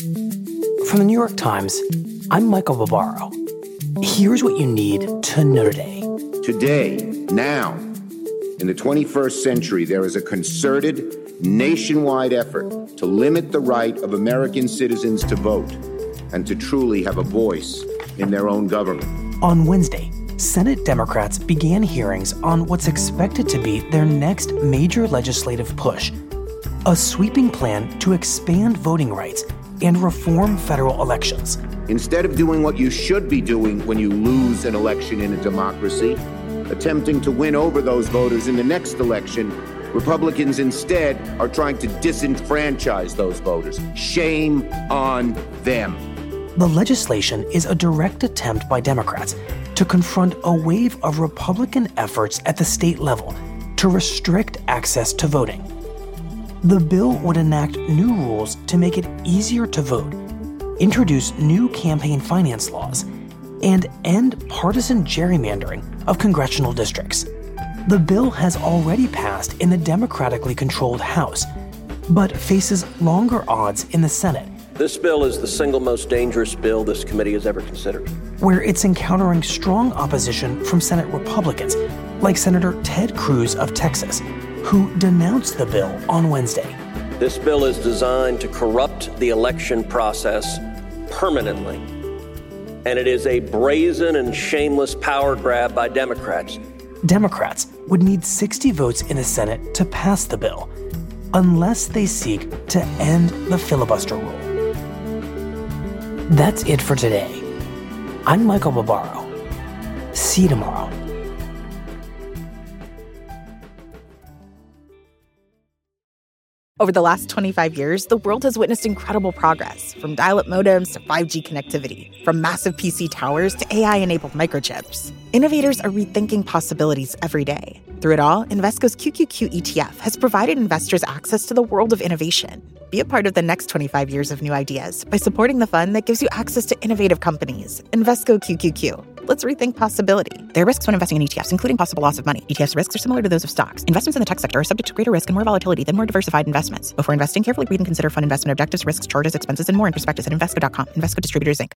From the New York Times, I'm Michael Barbaro. Here's what you need to know today. Today, now, in the 21st century, there is a concerted, nationwide effort to limit the right of American citizens to vote and to truly have a voice in their own government. On Wednesday, Senate Democrats began hearings on what's expected to be their next major legislative push a sweeping plan to expand voting rights and reform federal elections. Instead of doing what you should be doing when you lose an election in a democracy, attempting to win over those voters in the next election, Republicans instead are trying to disenfranchise those voters. Shame on them. The legislation is a direct attempt by Democrats to confront a wave of Republican efforts at the state level to restrict access to voting. The bill would enact new rules to make it easier to vote, introduce new campaign finance laws, and end partisan gerrymandering of congressional districts. The bill has already passed in the Democratically controlled House, but faces longer odds in the Senate. This bill is the single most dangerous bill this committee has ever considered. Where it's encountering strong opposition from Senate Republicans, like Senator Ted Cruz of Texas, who denounced the bill on Wednesday. This bill is designed to corrupt the election process permanently. And it is a brazen and shameless power grab by Democrats. Democrats would need 60 votes in the Senate to pass the bill, unless they seek to end the filibuster rule. That's it for today. I'm Michael Barbaro. See you tomorrow. Over the last 25 years, the world has witnessed incredible progress from dial up modems to 5G connectivity, from massive PC towers to AI enabled microchips. Innovators are rethinking possibilities every day. Through it all, Invesco's QQQ ETF has provided investors access to the world of innovation. Be a part of the next 25 years of new ideas by supporting the fund that gives you access to innovative companies. Invesco QQQ. Let's rethink possibility. There are risks when investing in ETFs, including possible loss of money. ETFs risks are similar to those of stocks. Investments in the tech sector are subject to greater risk and more volatility than more diversified investments. Before investing, carefully read and consider fund investment objectives, risks, charges, expenses, and more in prospectus at Invesco.com. Invesco Distributors, Inc.